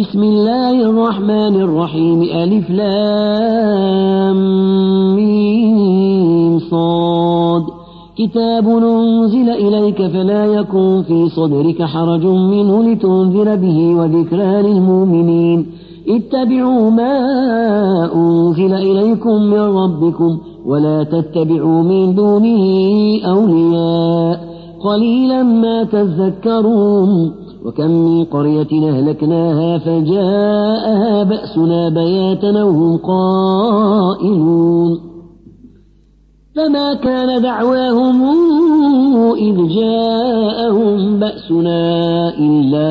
بسم الله الرحمن الرحيم. ألف لام صاد. كتاب أنزل إليك فلا يكن في صدرك حرج منه لتنذر به وذكرى للمؤمنين. اتبعوا ما أنزل إليكم من ربكم ولا تتبعوا من دونه أولياء. قليلا ما تذكرون. وكم من قرية أهلكناها فجاءها بأسنا بياتا وهم قائلون. فما كان دعواهم إذ جاءهم بأسنا إلا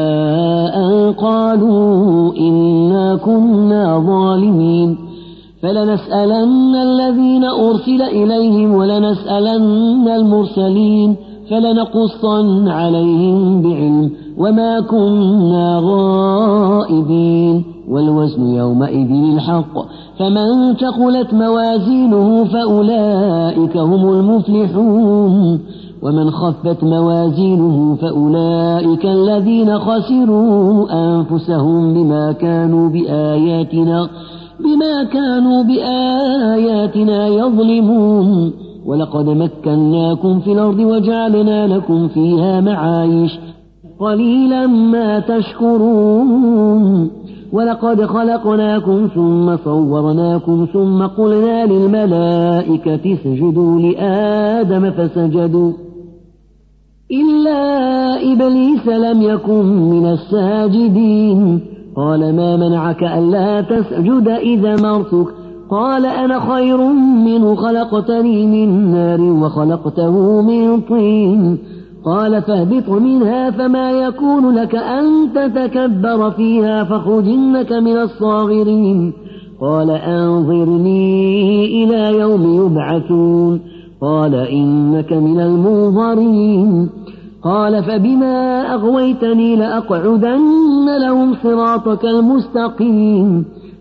أن قالوا إنا كنا ظالمين. فلنسألن الذين أرسل إليهم ولنسألن المرسلين. فلنقصن عليهم بعلم. وما كنا غائبين والوزن يومئذ الحق فمن ثقلت موازينه فأولئك هم المفلحون ومن خفت موازينه فأولئك الذين خسروا أنفسهم بما كانوا بآياتنا بما كانوا بآياتنا يظلمون ولقد مكناكم في الأرض وجعلنا لكم فيها معايش قليلا ما تشكرون. ولقد خلقناكم ثم صورناكم ثم قلنا للملائكة اسجدوا لآدم فسجدوا. إلا إبليس لم يكن من الساجدين. قال ما منعك ألا تسجد إذا مرتك؟ قال أنا خير منه خلقتني من نار وخلقته من طين. قال فاهبط منها فما يكون لك أن تتكبر فيها فاخرج إنك من الصاغرين. قال أنظرني إلى يوم يبعثون. قال إنك من المنظرين. قال فبما أغويتني لأقعدن لهم صراطك المستقيم.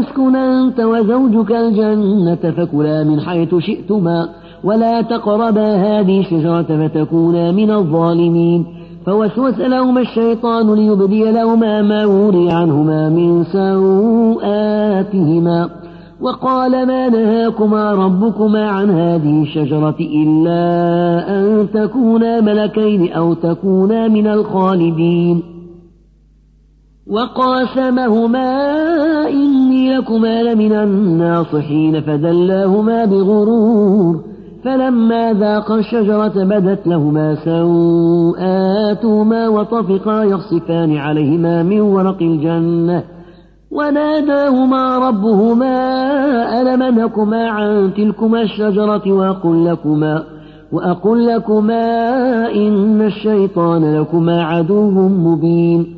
أسكن أنت وزوجك الجنة فكلا من حيث شئتما ولا تقربا هذه الشجرة فتكونا من الظالمين. فوسوس لهما الشيطان ليبدي لهما ما وري عنهما من سوآتهما وقال ما نهاكما ربكما عن هذه الشجرة إلا أن تكونا ملكين أو تكونا من الخالدين. وقاسمهما إني لكما لمن الناصحين فدلاهما بغرور فلما ذاقا الشجرة بدت لهما سوآتهما وطفقا يخصفان عليهما من ورق الجنة وناداهما ربهما ألم نكما عن تلكما الشجرة وأقل لكما وأقل لكما إن الشيطان لكما عدو مبين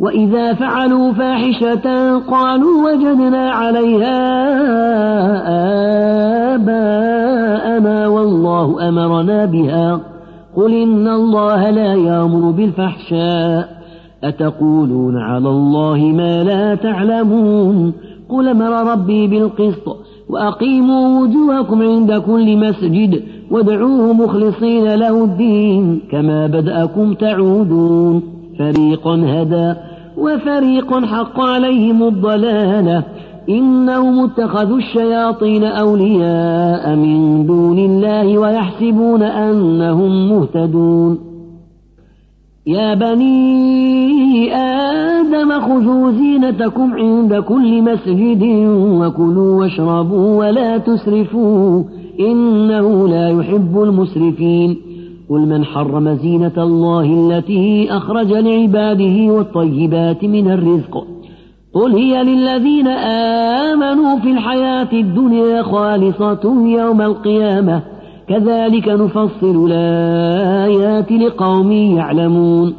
وإذا فعلوا فاحشة قالوا وجدنا عليها آباءنا والله أمرنا بها. قل إن الله لا يأمر بالفحشاء. أتقولون على الله ما لا تعلمون. قل أمر ربي بالقسط وأقيموا وجوهكم عند كل مسجد وادعوه مخلصين له الدين. كما بدأكم تعودون. فريقا هدى وفريق حق عليهم الضلالة إنهم اتخذوا الشياطين أولياء من دون الله ويحسبون أنهم مهتدون. يا بني آدم خذوا زينتكم عند كل مسجد وكلوا واشربوا ولا تسرفوا إنه لا يحب المسرفين. قل من حرم زينة الله التي أخرج لعباده والطيبات من الرزق. قل هي للذين آمنوا في الحياة الدنيا خالصة يوم القيامة. كذلك نفصل الآيات لقوم يعلمون.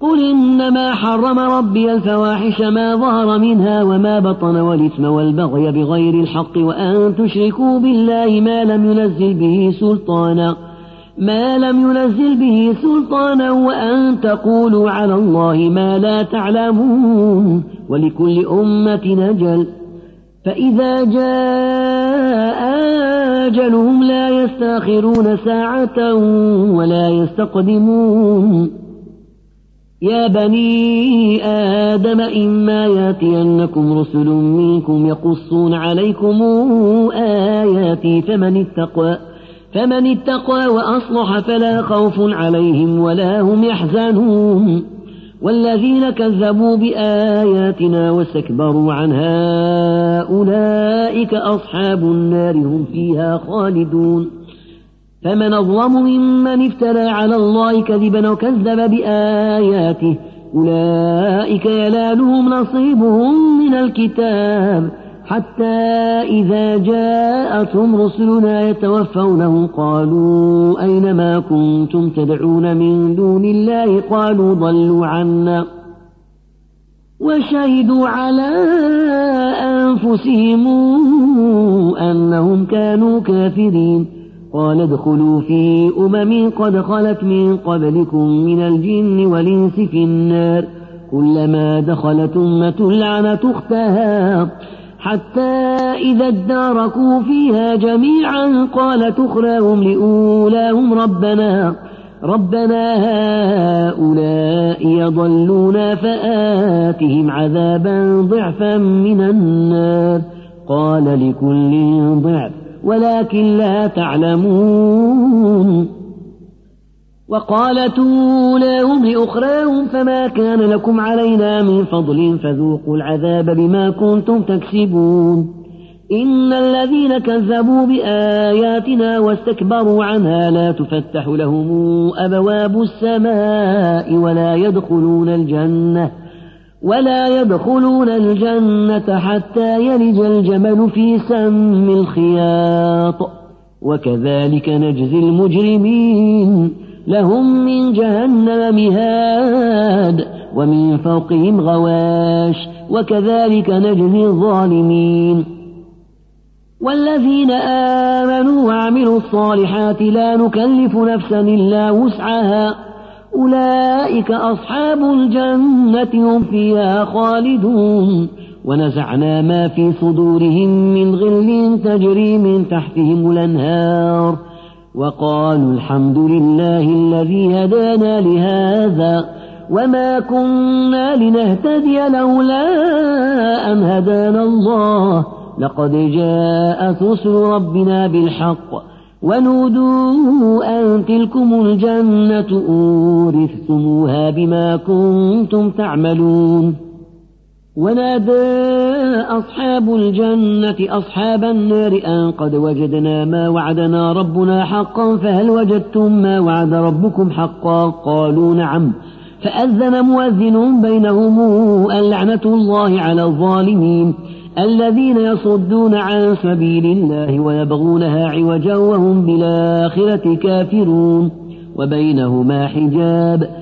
قل إنما حرم ربي الفواحش ما ظهر منها وما بطن والإثم والبغي بغير الحق وأن تشركوا بالله ما لم ينزل به سلطانا. ما لم ينزل به سلطانا وأن تقولوا على الله ما لا تعلمون ولكل أمة نجل. فإذا جاء أجلهم لا يستأخرون ساعة ولا يستقدمون. يا بني آدم إما يأتينكم رسل منكم يقصون عليكم آياتي فمن اتقى فمن اتقى وأصلح فلا خوف عليهم ولا هم يحزنون والذين كذبوا بآياتنا واستكبروا عنها أولئك أصحاب النار هم فيها خالدون فمن أظلم ممن افترى على الله كذبا وكذب بآياته أولئك يلالهم نصيبهم من الكتاب حتى إذا جاءتهم رسلنا يتوفونهم قالوا أين ما كنتم تدعون من دون الله قالوا ضلوا عنا وشهدوا على أنفسهم أنهم كانوا كافرين قال ادخلوا في أمم قد خلت من قبلكم من الجن والإنس في النار كلما دخلت أمة لعنت أختها حتى إذا اداركوا فيها جميعا قال تخراهم لأولاهم ربنا ربنا هؤلاء يضلون فآتهم عذابا ضعفا من النار قال لكل ضعف ولكن لا تعلمون. وقالت أولاهم لأخراهم فما كان لكم علينا من فضل فذوقوا العذاب بما كنتم تكسبون. إن الذين كذبوا بآياتنا واستكبروا عنها لا تفتح لهم أبواب السماء ولا يدخلون الجنة ولا يدخلون الجنة حتى يلج الجمل في سم الخياط. وكذلك نجزي المجرمين. لهم من جهنم مهاد ومن فوقهم غواش وكذلك نجزي الظالمين والذين آمنوا وعملوا الصالحات لا نكلف نفسا إلا وسعها أولئك أصحاب الجنة هم فيها خالدون ونزعنا ما في صدورهم من غل تجري من تحتهم الأنهار وقالوا الحمد لله الذي هدانا لهذا وما كنا لنهتدي لولا أن هدانا الله. لقد جاءت رسل ربنا بالحق ونودوا أن تلكم الجنة أورثتموها بما كنتم تعملون. ونادى أصحاب الجنة أصحاب النار أن قد وجدنا ما وعدنا ربنا حقا فهل وجدتم ما وعد ربكم حقا قالوا نعم فأذن مؤذن بينهم اللعنة الله على الظالمين الذين يصدون عن سبيل الله ويبغونها عوجا وهم بالآخرة كافرون وبينهما حجاب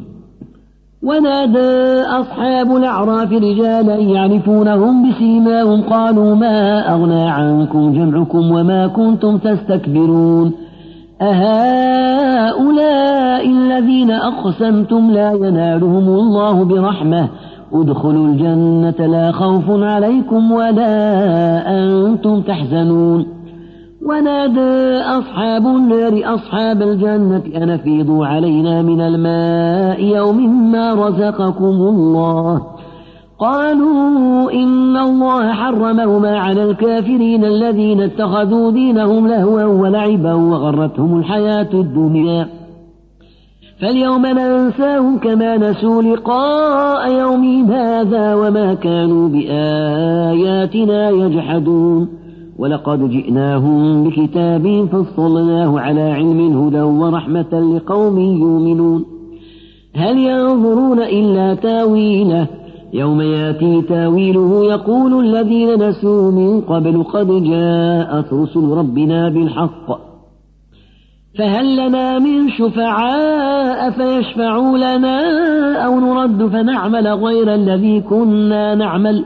ونادى أصحاب الأعراف رجالا يعرفونهم بسيماهم قالوا ما أغنى عنكم جمعكم وما كنتم تستكبرون؟ أهؤلاء الذين أقسمتم لا ينالهم الله برحمة. ادخلوا الجنة لا خوف عليكم ولا أنتم تحزنون. ونادى أصحاب النار أصحاب الجنة أن افيضوا علينا من الماء يوم ما رزقكم الله. قالوا إن الله حرمهما على الكافرين الذين اتخذوا دينهم لهوا ولعبا وغرتهم الحياة الدنيا. فاليوم ننساهم كما نسوا لقاء يومهم هذا وما كانوا بآياتنا يجحدون. ولقد جئناهم بكتاب فصلناه على علم هدى ورحمة لقوم يؤمنون. هل ينظرون إلا تاويله؟ يوم يأتي تاويله يقول الذين نسوا من قبل قد جاءت رسل ربنا بالحق. فهل لنا من شفعاء فيشفعوا لنا أو نرد فنعمل غير الذي كنا نعمل؟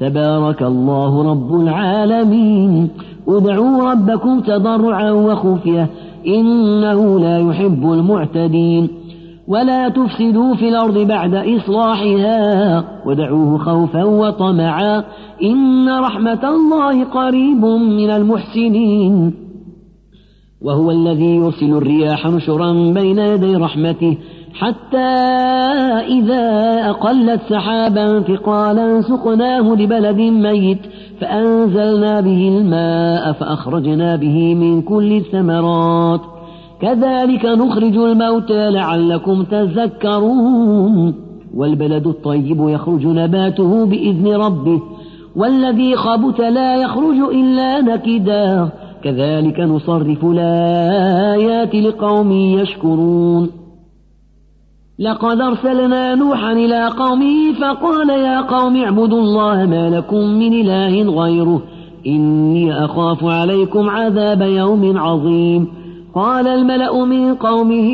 تبارك الله رب العالمين. ادعوا ربكم تضرعا وخفية. إنه لا يحب المعتدين. ولا تفسدوا في الأرض بعد إصلاحها. ودعوه خوفا وطمعا. إن رحمة الله قريب من المحسنين. وهو الذي يرسل الرياح نشرا بين يدي رحمته. حتى إذا أقلت سحابا ثقالا سقناه لبلد ميت فأنزلنا به الماء فأخرجنا به من كل الثمرات. كذلك نخرج الموتى لعلكم تذكرون. والبلد الطيب يخرج نباته بإذن ربه والذي خبت لا يخرج إلا نكدا. كذلك نصرف الآيات لقوم يشكرون. لقد أرسلنا نوحا إلى قومه فقال يا قوم اعبدوا الله ما لكم من إله غيره. إني أخاف عليكم عذاب يوم عظيم. قال الملأ من قومه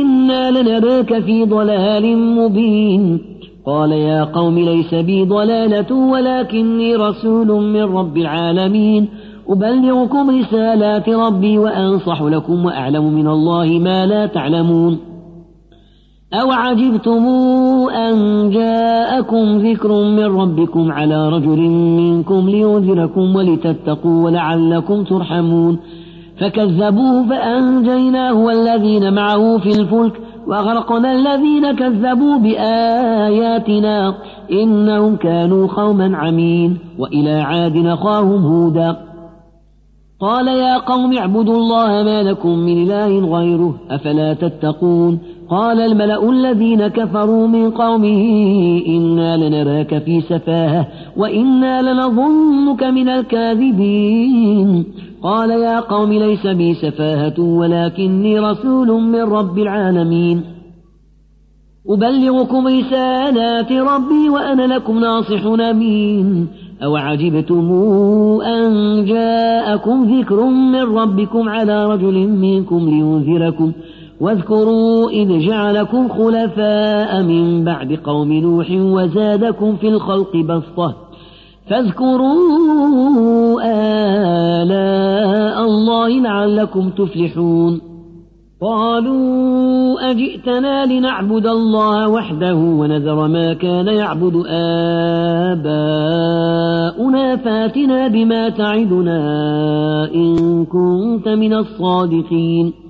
إنا لنراك في ضلال مبين. قال يا قوم ليس بي ضلالة ولكني رسول من رب العالمين. أبلغكم رسالات ربي وأنصح لكم وأعلم من الله ما لا تعلمون. أو عجبتم أن جاءكم ذكر من ربكم على رجل منكم لينذركم ولتتقوا ولعلكم ترحمون فكذبوه فأنجيناه والذين معه في الفلك وأغرقنا الذين كذبوا بآياتنا إنهم كانوا قوما عمين وإلى عاد نخاهم هودا قال يا قوم اعبدوا الله ما لكم من إله غيره أفلا تتقون قال الملأ الذين كفروا من قومه إنا لنراك في سفاهة وإنا لنظنك من الكاذبين. قال يا قوم ليس بي سفاهة ولكني رسول من رب العالمين. أبلغكم رسالات ربي وأنا لكم ناصح أمين. أو عجبتم أن جاءكم ذكر من ربكم على رجل منكم لينذركم؟ واذكروا إذ جعلكم خلفاء من بعد قوم نوح وزادكم في الخلق بسطة. فاذكروا آلاء الله لعلكم تفلحون. قالوا أجئتنا لنعبد الله وحده ونذر ما كان يعبد آباؤنا فاتنا بما تعدنا إن كنت من الصادقين.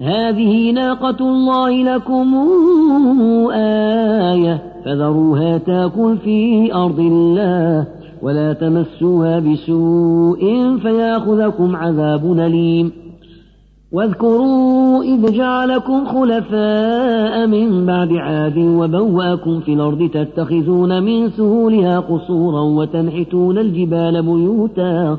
هذه ناقة الله لكم آية. فذروها تاكل في أرض الله ولا تمسوها بسوء فياخذكم عذاب أليم. واذكروا إذ جعلكم خلفاء من بعد عاد وبوأكم في الأرض تتخذون من سهولها قصورا وتنحتون الجبال بيوتا.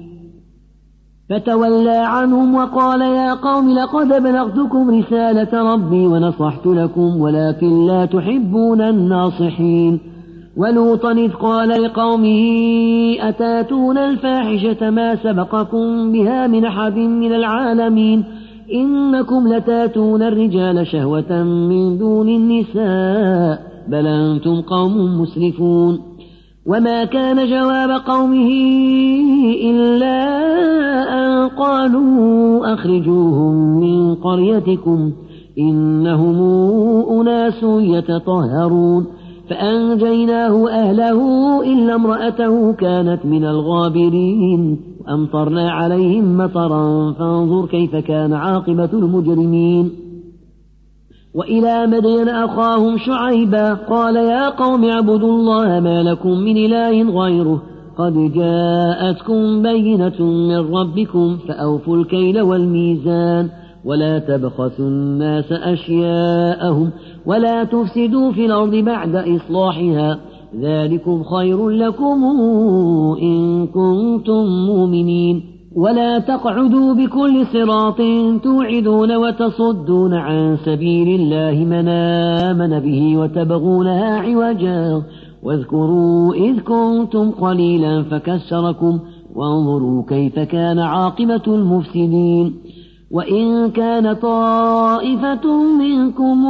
فتولى عنهم وقال يا قوم لقد بلغتكم رسالة ربي ونصحت لكم ولكن لا تحبون الناصحين. ولوطا إذ قال لقومه أتاتون الفاحشة ما سبقكم بها من أحد من العالمين؟ إنكم لتاتون الرجال شهوة من دون النساء بل أنتم قوم مسرفون. وما كان جواب قومه إلا أن قالوا أخرجوهم من قريتكم إنهم أناس يتطهرون فأنجيناه أهله إلا امرأته كانت من الغابرين وأمطرنا عليهم مطرا فانظر كيف كان عاقبة المجرمين وإلى مدين أخاهم شعيبا قال يا قوم اعبدوا الله ما لكم من إله غيره قد جاءتكم بينة من ربكم فأوفوا الكيل والميزان ولا تبخسوا الناس أشياءهم ولا تفسدوا في الأرض بعد إصلاحها ذلكم خير لكم إن كنتم مؤمنين ولا تقعدوا بكل صراط توعدون وتصدون عن سبيل الله من آمن به وتبغونها عوجا. واذكروا إذ كنتم قليلا فكسركم وانظروا كيف كان عاقبة المفسدين. وإن كان طائفة منكم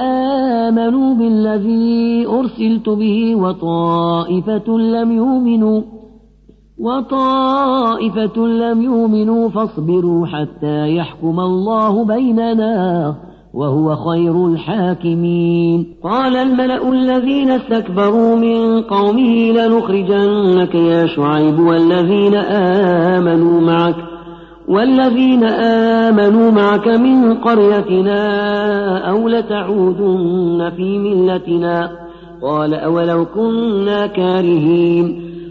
آمنوا بالذي أرسلت به وطائفة لم يؤمنوا وطائفة لم يؤمنوا فاصبروا حتى يحكم الله بيننا وهو خير الحاكمين. قال الملأ الذين استكبروا من قومه لنخرجنك يا شعيب والذين آمنوا معك والذين آمنوا معك من قريتنا أو لتعودن في ملتنا. قال أولو كنا كارهين.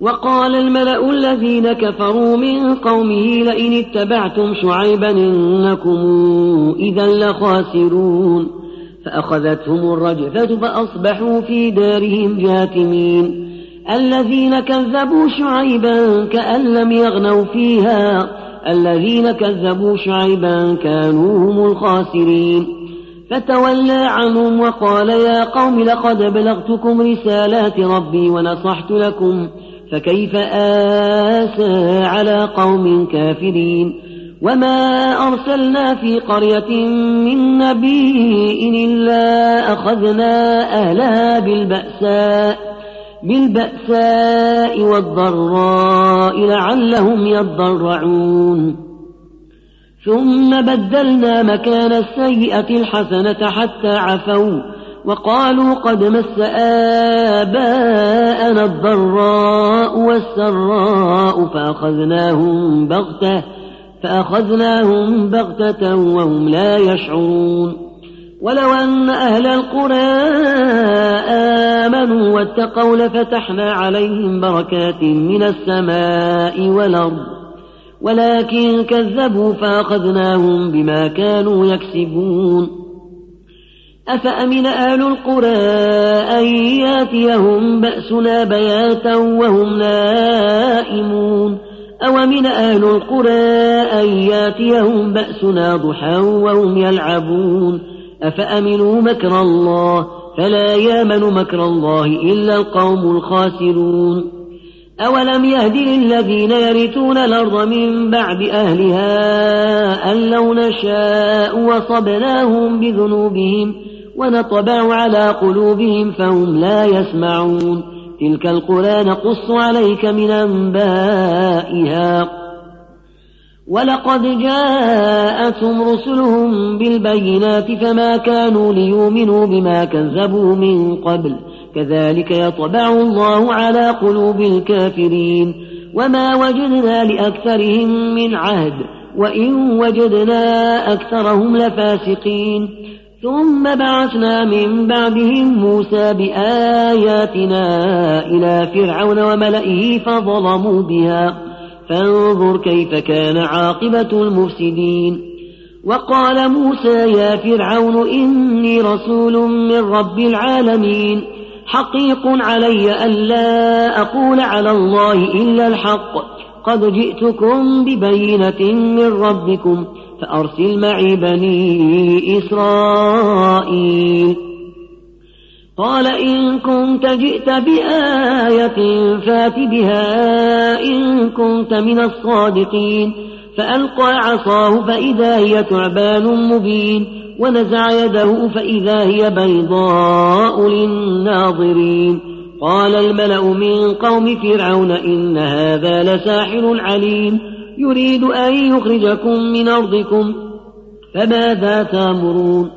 وقال الملأ الذين كفروا من قومه لئن اتبعتم شعيبا إنكم إذا لخاسرون فأخذتهم الرجفة فأصبحوا في دارهم جاثمين الذين كذبوا شعيبا كأن لم يغنوا فيها الذين كذبوا شعيبا كانوا هم الخاسرين فتولى عنهم وقال يا قوم لقد بلغتكم رسالات ربي ونصحت لكم فكيف آسى على قوم كافرين وما أرسلنا في قرية من نبي إلا أخذنا أهلها بالبأساء بالبأساء والضراء لعلهم يضرعون. ثم بدلنا مكان السيئة الحسنة حتى عفوا وقالوا قد مس آباءنا الضراء والسراء فأخذناهم بغتة فأخذناهم بغتة وهم لا يشعرون. ولو أن أهل القرى آمنوا واتقوا لفتحنا عليهم بركات من السماء والأرض ولكن كذبوا فأخذناهم بما كانوا يكسبون. أفأمن أهل القرى أن ياتيهم بأسنا بياتا وهم نائمون؟ أومن أهل القرى أن ياتيهم بأسنا ضحى وهم يلعبون؟ أفأمنوا مكر الله؟ فلا يامن مكر الله إلا القوم الخاسرون. أولم يهد للذين يرثون الأرض من بعد أهلها أن لو نشاء وصبناهم بذنوبهم ونطبع على قلوبهم فهم لا يسمعون. تلك القرى نقص عليك من أنبائها. ولقد جاءتهم رسلهم بالبينات فما كانوا ليؤمنوا بما كذبوا من قبل. كذلك يطبع الله على قلوب الكافرين. وما وجدنا لأكثرهم من عهد. وإن وجدنا أكثرهم لفاسقين. ثم بعثنا من بعدهم موسى بآياتنا إلى فرعون وملئه فظلموا بها. فانظر كيف كان عاقبة المفسدين. وقال موسى يا فرعون إني رسول من رب العالمين. حقيق علي ألا أقول على الله إلا الحق. قد جئتكم ببينة من ربكم. فأرسل معي بني إسرائيل. قال إن كنت جئت بآية فات بها إن كنت من الصادقين. فألقى عصاه فإذا هي تعبان مبين ونزع يده فإذا هي بيضاء للناظرين. قال الملأ من قوم فرعون إن هذا لساحر عليم. يريد أن يخرجكم من أرضكم فماذا تأمرون؟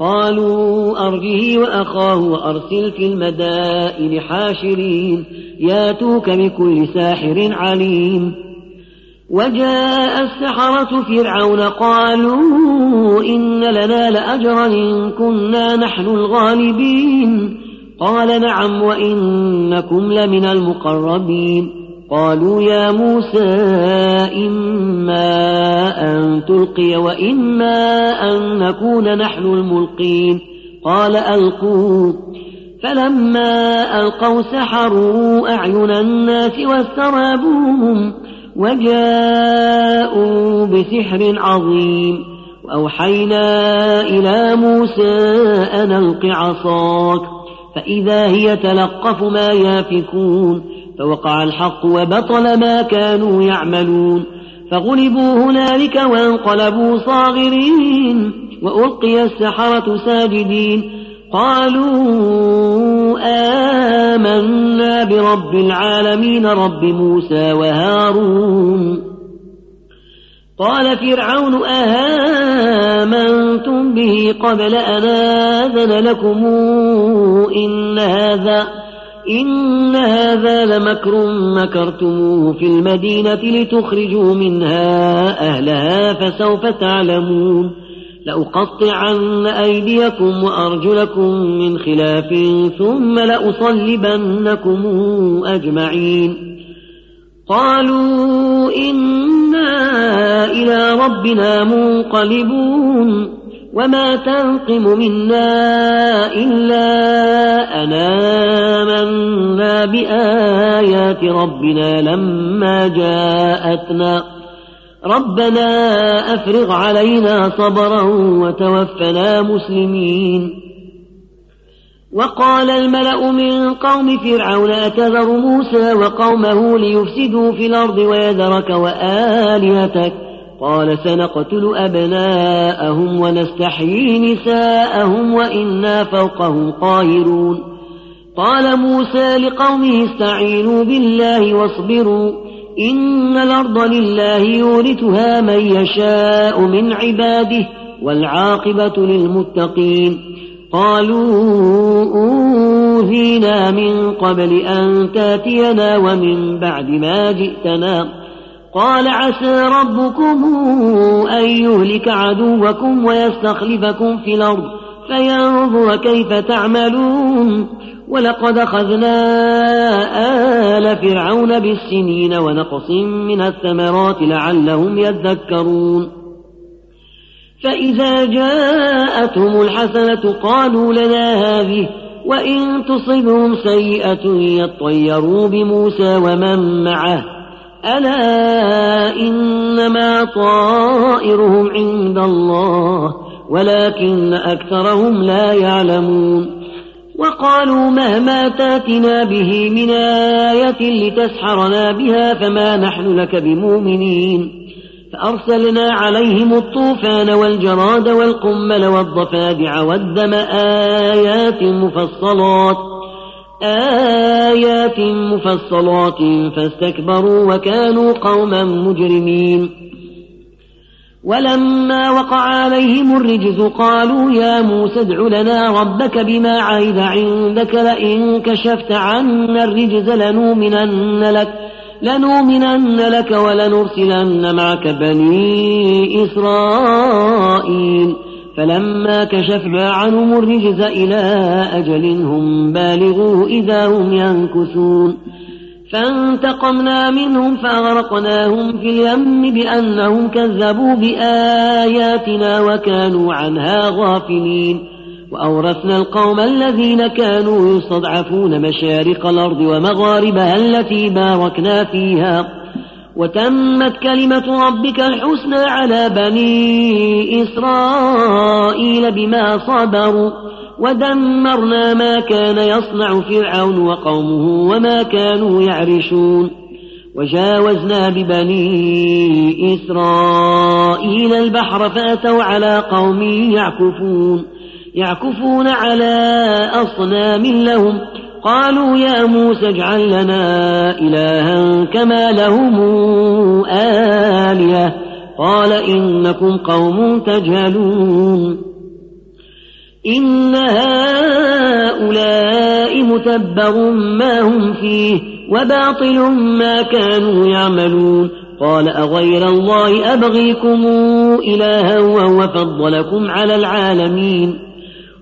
قالوا أرجه وأخاه وأرسل في المدائن حاشرين ياتوك بكل ساحر عليم. وجاء السحرة فرعون قالوا إن لنا لأجرا إن كنا نحن الغالبين. قال نعم وإنكم لمن المقربين. قالوا يا موسى إما أن تلقي وإما أن نكون نحن الملقين. قال ألقوا فلما ألقوا سحروا أعين الناس واسترابوهم وجاءوا بسحر عظيم. وأوحينا إلى موسى أن ألق عصاك. فإذا هي تلقف ما يافكون. فوقع الحق وبطل ما كانوا يعملون فغلبوا هنالك وانقلبوا صاغرين وألقي السحرة ساجدين قالوا آمنا برب العالمين رب موسى وهارون قال فرعون أهامنتم به قبل أن آذن لكم إن هذا إن هذا لمكر مكرتموه في المدينة لتخرجوا منها أهلها فسوف تعلمون. لأقطعن أيديكم وأرجلكم من خلاف ثم لأصلبنكم أجمعين. قالوا إنا إلى ربنا منقلبون. وما تنقم منا إلا أنا آمنا بآيات ربنا لما جاءتنا ربنا أفرغ علينا صبرا وتوفنا مسلمين وقال الملأ من قوم فرعون أتذر موسى وقومه ليفسدوا في الأرض ويذرك وآلهتك قال سنقتل أبناءهم ونستحيي نساءهم وإنا فوقهم قاهرون. قال موسى لقومه استعينوا بالله واصبروا إن الأرض لله يورثها من يشاء من عباده والعاقبة للمتقين. قالوا أوذينا من قبل أن تاتينا ومن بعد ما جئتنا. قال عسى ربكم أن يهلك عدوكم ويستخلفكم في الأرض فينظر كيف تعملون. ولقد أخذنا آل فرعون بالسنين ونقص من الثمرات لعلهم يذكرون. فإذا جاءتهم الحسنة قالوا لنا هذه وإن تصبهم سيئة يطيروا بموسى ومن معه. ألا إنما طائرهم عند الله ولكن أكثرهم لا يعلمون وقالوا مهما تاتنا به من آية لتسحرنا بها فما نحن لك بمؤمنين فأرسلنا عليهم الطوفان والجراد والقمل والضفادع والدم آيات مفصلات آيات مفصلات فاستكبروا وكانوا قوما مجرمين. ولما وقع عليهم الرجز قالوا يا موسى ادع لنا ربك بما عهد عندك لئن كشفت عنا الرجز لنؤمنن لك لنؤمنن لك ولنرسلن معك بني إسرائيل. فلما كشفنا عنهم الرجز إلى أجل هم بالغوه إذا هم ينكثون. فانتقمنا منهم فأغرقناهم في اليم بأنهم كذبوا بآياتنا وكانوا عنها غافلين. وأورثنا القوم الذين كانوا يستضعفون مشارق الأرض ومغاربها التي باركنا فيها. وتمت كلمة ربك الحسنى على بني إسرائيل بما صبروا ودمرنا ما كان يصنع فرعون وقومه وما كانوا يعرشون. وجاوزنا ببني إسرائيل البحر فأتوا على قوم يعكفون يعكفون على أصنام لهم قالوا يا موسى اجعل لنا إلها كما لهم آلهة. قال إنكم قوم تجهلون. إن هؤلاء متبر ما هم فيه وباطل ما كانوا يعملون. قال أغير الله أبغيكم إلها وهو فضلكم على العالمين.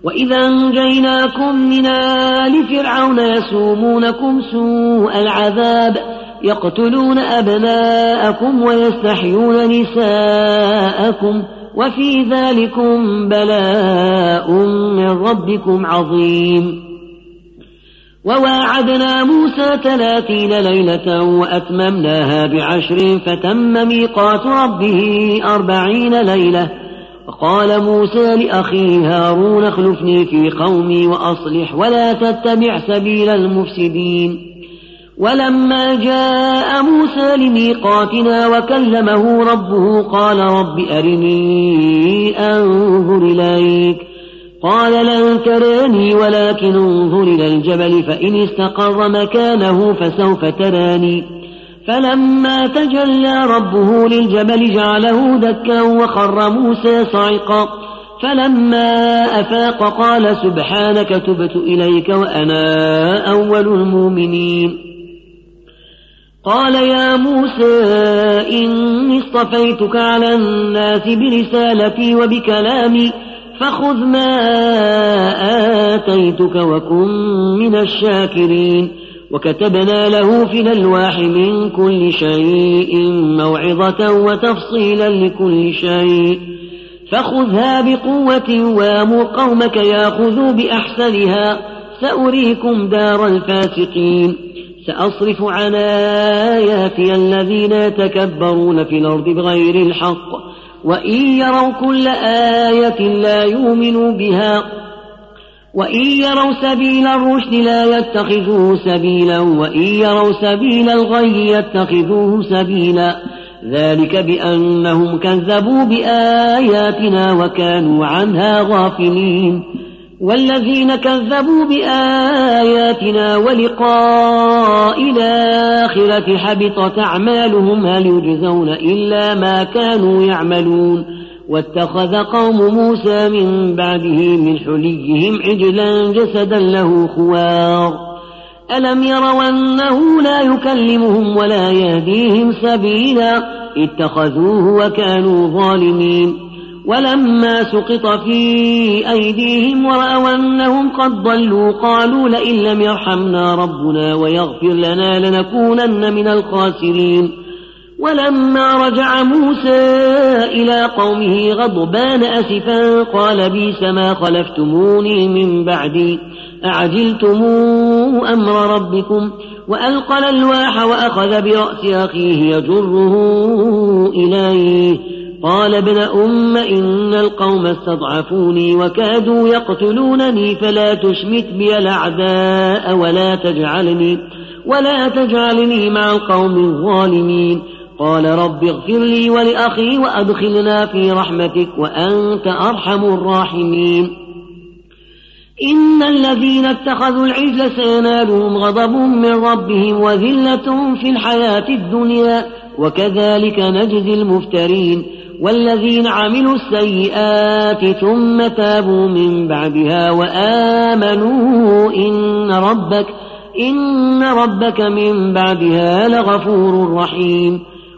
وإذا أنجيناكم من آل فرعون يسومونكم سوء العذاب يقتلون أبناءكم ويستحيون نساءكم وفي ذلكم بلاء من ربكم عظيم وواعدنا موسى ثلاثين ليلة وأتممناها بعشر فتم ميقات ربه أربعين ليلة وقال موسى لأخيه هارون اخلفني في قومي وأصلح ولا تتبع سبيل المفسدين. ولما جاء موسى لميقاتنا وكلمه ربه قال رب أرني أنظر إليك. قال لن تراني ولكن انظر إلى الجبل فإن استقر مكانه فسوف تراني. فلما تجلى ربه للجبل جعله دكا وخر موسى صعقا. فلما أفاق قال سبحانك تبت إليك وأنا أول المؤمنين. قال يا موسى إني اصطفيتك على الناس برسالتي وبكلامي فخذ ما آتيتك وكن من الشاكرين. وكتبنا له في الألواح من كل شيء موعظة وتفصيلا لكل شيء. فخذها بقوة وامر قومك ياخذوا بأحسنها. سأريكم دار الفاسقين. سأصرف عن آياتي الذين يتكبرون في الأرض بغير الحق. وإن يروا كل آية لا يؤمنوا بها. وإن يروا سبيل الرشد لا يتخذوه سبيلا وإن يروا سبيل الغي يتخذوه سبيلا. ذلك بأنهم كذبوا بآياتنا وكانوا عنها غافلين. والذين كذبوا بآياتنا ولقاء الآخرة حبطت أعمالهم هل يجزون إلا ما كانوا يعملون؟ واتخذ قوم موسى من بعده من حليهم عجلا جسدا له خوار. ألم يروا أنه لا يكلمهم ولا يهديهم سبيلا؟ اتخذوه وكانوا ظالمين. ولما سقط في أيديهم ورأوا أنهم قد ضلوا قالوا لئن لم يرحمنا ربنا ويغفر لنا لنكونن من الخاسرين. ولما رجع موسى إلى قومه غضبان أسفا قال بيس ما خلفتموني من بعدي أعجلتم أمر ربكم وألقى الألواح وأخذ برأس أخيه يجره إليه قال ابن أم إن القوم استضعفوني وكادوا يقتلونني فلا تشمت بي الأعداء ولا تجعلني ولا تجعلني مع القوم الظالمين قال رب اغفر لي ولأخي وأدخلنا في رحمتك وأنت أرحم الراحمين. إن الذين اتخذوا العجل سينالهم غضب من ربهم وذلة في الحياة الدنيا وكذلك نجزي المفترين. والذين عملوا السيئات ثم تابوا من بعدها وآمنوا إن ربك إن ربك من بعدها لغفور رحيم.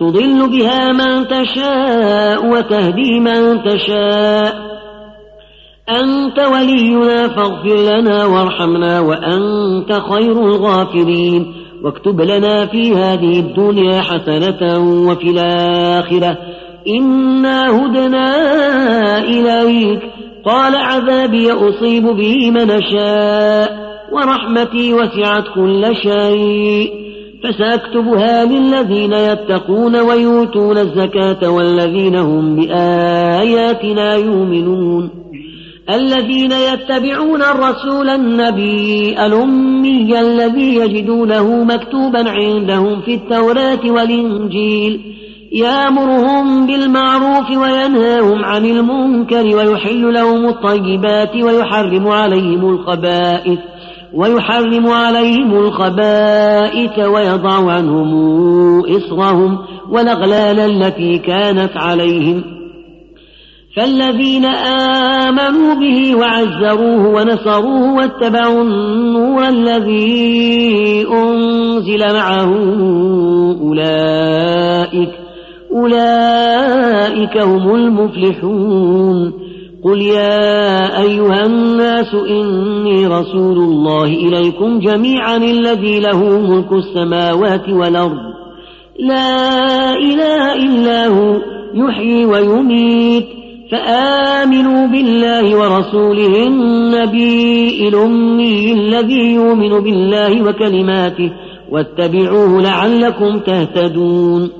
تضل بها من تشاء وتهدي من تشاء. أنت ولينا فاغفر لنا وارحمنا وأنت خير الغافرين. واكتب لنا في هذه الدنيا حسنة وفي الآخرة. إنا هدنا إليك. قال عذابي أصيب به من شاء ورحمتي وسعت كل شيء. فسأكتبها للذين يتقون ويؤتون الزكاة والذين هم بآياتنا يؤمنون. الذين يتبعون الرسول النبي الأمي الذي يجدونه مكتوبا عندهم في التوراة والإنجيل. يأمرهم بالمعروف وينهاهم عن المنكر ويحل لهم الطيبات ويحرم عليهم الخبائث. ويحرم عليهم الخبائث ويضع عنهم إصرهم والأغلال التي كانت عليهم. فالذين آمنوا به وعزروه ونصروه واتبعوا النور الذي أنزل معه أولئك أولئك هم المفلحون. قل يا أيها الناس إني رسول الله إليكم جميعا الذي له ملك السماوات والأرض. لا إله إلا هو يحيي ويميت. فآمنوا بالله ورسوله النبي الأمي الذي يؤمن بالله وكلماته واتبعوه لعلكم تهتدون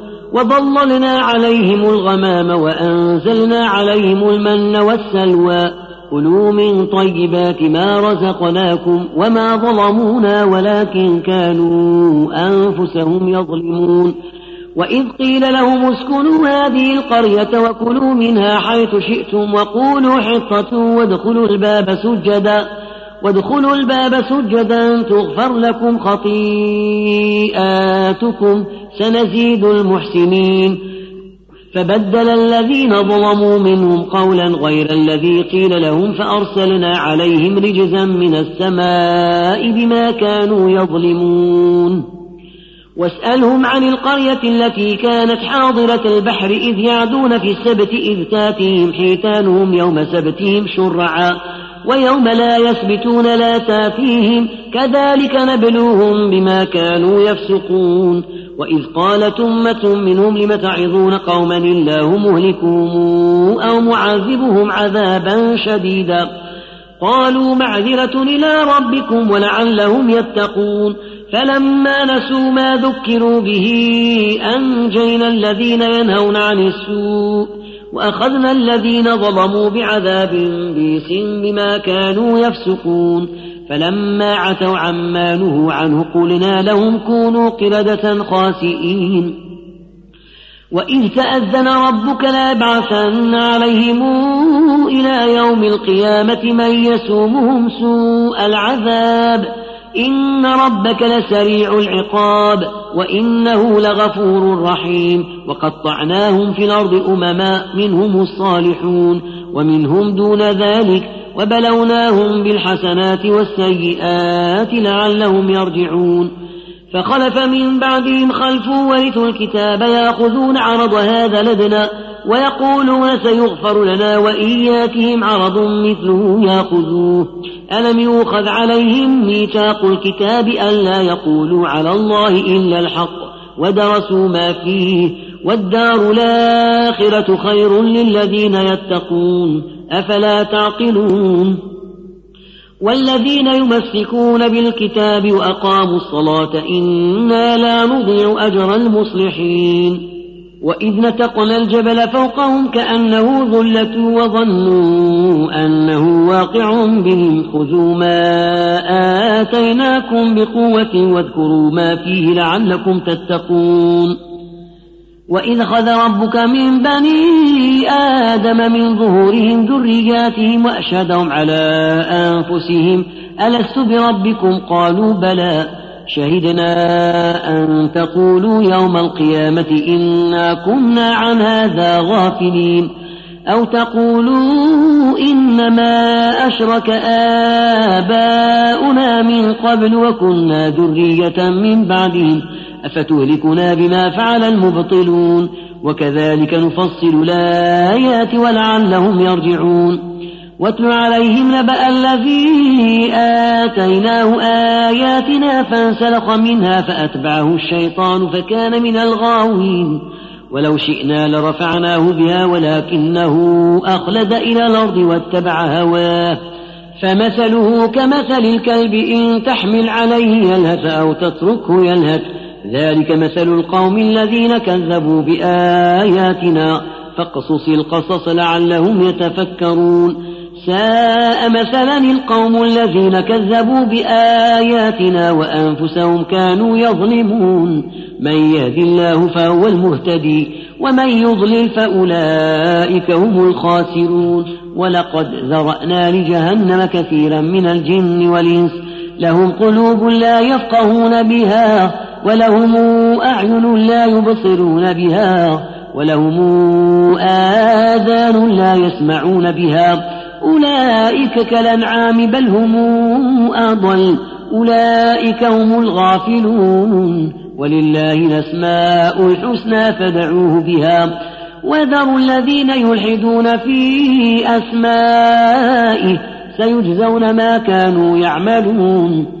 وظللنا عليهم الغمام وأنزلنا عليهم المن والسلوى. كلوا من طيبات ما رزقناكم وما ظلمونا ولكن كانوا أنفسهم يظلمون. وإذ قيل لهم اسكنوا هذه القرية وكلوا منها حيث شئتم وقولوا حطة وادخلوا الباب سجدا. وادخلوا الباب سجدا تغفر لكم خطيئاتكم. سنزيد المحسنين. فبدل الذين ظلموا منهم قولا غير الذي قيل لهم فأرسلنا عليهم رجزا من السماء بما كانوا يظلمون. واسألهم عن القرية التي كانت حاضرة البحر إذ يعدون في السبت إذ تاتيهم حيتانهم يوم سبتهم شرعا ويوم لا يسبتون لا تاتيهم كذلك نبلوهم بما كانوا يفسقون. وإذ قالت أمة منهم لم تعظون قوما الله مهلكهم أو معذبهم عذابا شديدا قالوا معذرة إلى ربكم ولعلهم يتقون فلما نسوا ما ذكروا به أنجينا الذين ينهون عن السوء وأخذنا الذين ظلموا بعذاب بيس بما كانوا يفسقون فلما عتوا عما نهوا عنه قلنا لهم كونوا قردة خاسئين. وإذ تأذن ربك ليبعثن عليهم إلى يوم القيامة من يسومهم سوء العذاب. إن ربك لسريع العقاب وإنه لغفور رحيم. وقطعناهم في الأرض أمما منهم الصالحون. ومنهم دون ذلك وبلوناهم بالحسنات والسيئات لعلهم يرجعون. فخلف من بعدهم خلف ورثوا الكتاب يأخذون عرض هذا لدنا ويقولون سيغفر لنا وإن ياتهم عرض مثله يأخذوه. ألم يوخذ عليهم ميثاق الكتاب ألا يقولوا على الله إلا الحق ودرسوا ما فيه. والدار الآخرة خير للذين يتقون. أفلا تعقلون والذين يمسكون بالكتاب وأقاموا الصلاة إنا لا نضيع أجر المصلحين وإذ نتقنا الجبل فوقهم كأنه ظلة وظنوا أنه واقع بهم خذوا ما آتيناكم بقوة واذكروا ما فيه لعلكم تتقون وإذ خذ ربك من بني آدم من ظهورهم ذرياتهم وأشهدهم على أنفسهم ألست بربكم قالوا بلى شهدنا أن تقولوا يوم القيامة إنا كنا عن هذا غافلين أو تقولوا إنما أشرك آباؤنا من قبل وكنا ذرية من بعدهم أفتهلكنا بما فعل المبطلون؟ وكذلك نفصل الآيات ولعلهم يرجعون. واتل عليهم نبأ الذي آتيناه آياتنا فانسلخ منها فأتبعه الشيطان فكان من الغاوين. ولو شئنا لرفعناه بها ولكنه أخلد إلى الأرض واتبع هواه. فمثله كمثل الكلب إن تحمل عليه يلهث أو تتركه يلهث. ذلك مثل القوم الذين كذبوا بآياتنا فاقصص القصص لعلهم يتفكرون. ساء مثلا القوم الذين كذبوا بآياتنا وأنفسهم كانوا يظلمون. من يهد الله فهو المهتدي ومن يضلل فأولئك هم الخاسرون. ولقد ذرأنا لجهنم كثيرا من الجن والإنس لهم قلوب لا يفقهون بها. ولهم أعين لا يبصرون بها ولهم آذان لا يسمعون بها. أولئك كالأنعام بل هم أضل أولئك هم الغافلون. ولله الأسماء الحسنى فدعوه بها. وذروا الذين يلحدون في أسمائه سيجزون ما كانوا يعملون.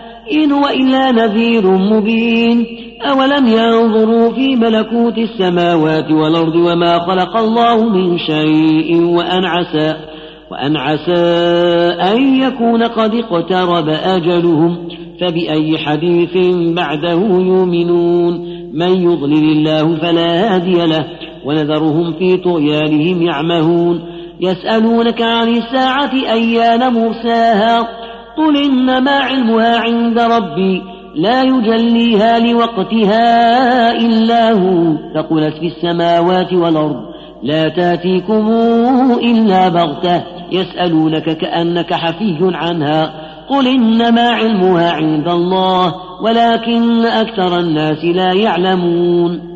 إن وإلا نذير مبين. أولم ينظروا في ملكوت السماوات والأرض وما خلق الله من شيء وأن عسى وأن عسى أن يكون قد اقترب أجلهم. فبأي حديث بعده يؤمنون؟ من يضلل الله فلا هادي له ونذرهم في طغيانهم يعمهون. يسألونك عن الساعة أيان مرساها؟ قل إنما علمها عند ربي لا يجليها لوقتها إلا هو. ثقلت في السماوات والأرض لا تأتيكم إلا بغتة يسألونك كأنك حفي عنها. قل إنما علمها عند الله ولكن أكثر الناس لا يعلمون.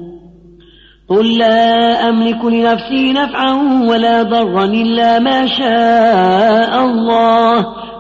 قل لا أملك لنفسي نفعا ولا ضرا إلا ما شاء الله.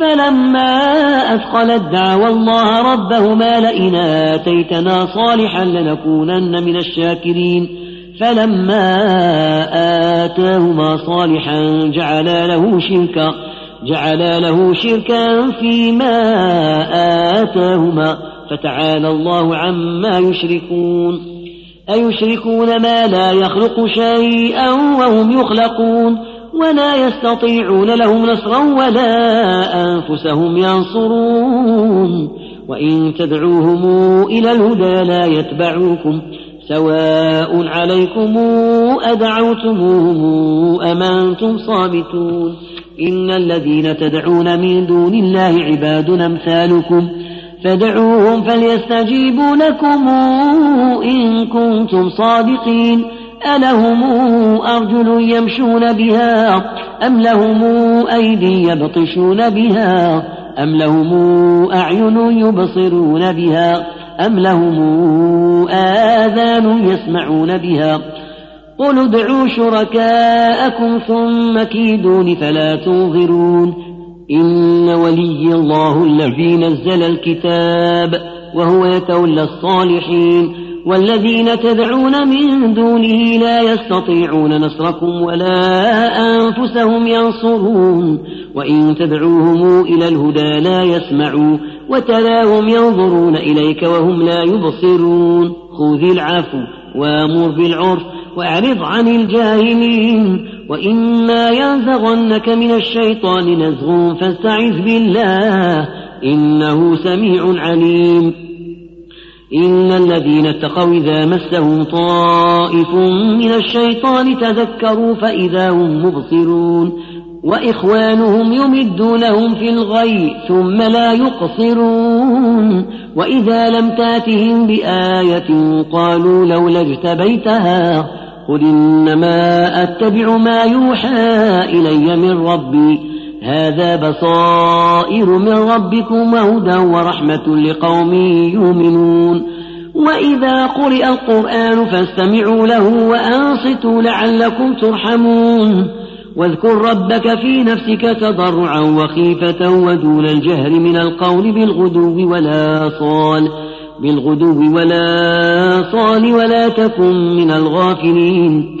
فلما أثقلت دعوى الله ربهما لئن آتيتنا صالحا لنكونن من الشاكرين. فلما آتاهما صالحا جعلا له شركا جعلا له شركا فيما آتاهما. فتعالى الله عما يشركون. أيشركون ما لا يخلق شيئا وهم يخلقون. ولا يستطيعون لهم نصرا ولا أنفسهم ينصرون. وإن تدعوهم إلى الهدى لا يتبعوكم. سواء عليكم أدعوتموهم أم أنتم صامتون. إن الذين تدعون من دون الله عباد أمثالكم. فدعوهم فليستجيبوا لكم إن كنتم صادقين. ألهم أرجل يمشون بها أم لهم أيدي يبطشون بها أم لهم أعين يبصرون بها أم لهم آذان يسمعون بها قل ادعوا شركاءكم ثم كيدون فلا تنظرون إن ولي الله الذي نزل الكتاب وهو يتولى الصالحين والذين تدعون من دونه لا يستطيعون نصركم ولا أنفسهم ينصرون. وإن تدعوهم إلى الهدى لا يسمعوا وتراهم ينظرون إليك وهم لا يبصرون. خذ العفو وأمر بالعرف وأعرض عن الجاهلين. وإما ينزغنك من الشيطان نزغ فاستعذ بالله إنه سميع عليم. إن الذين اتقوا إذا مسهم طائف من الشيطان تذكروا فإذا هم مبصرون وإخوانهم يمدونهم في الغي ثم لا يقصرون وإذا لم تاتهم بآية قالوا لولا اجتبيتها قل إنما أتبع ما يوحى إلي من ربي هذا بصائر من ربكم وهدى ورحمة لقوم يؤمنون. وإذا قرئ القرآن فاستمعوا له وأنصتوا لعلكم ترحمون. واذكر ربك في نفسك تضرعا وخيفة ودون الجهر من القول بالغدو ولا صال بالغدو ولا صال ولا تكن من الغافلين.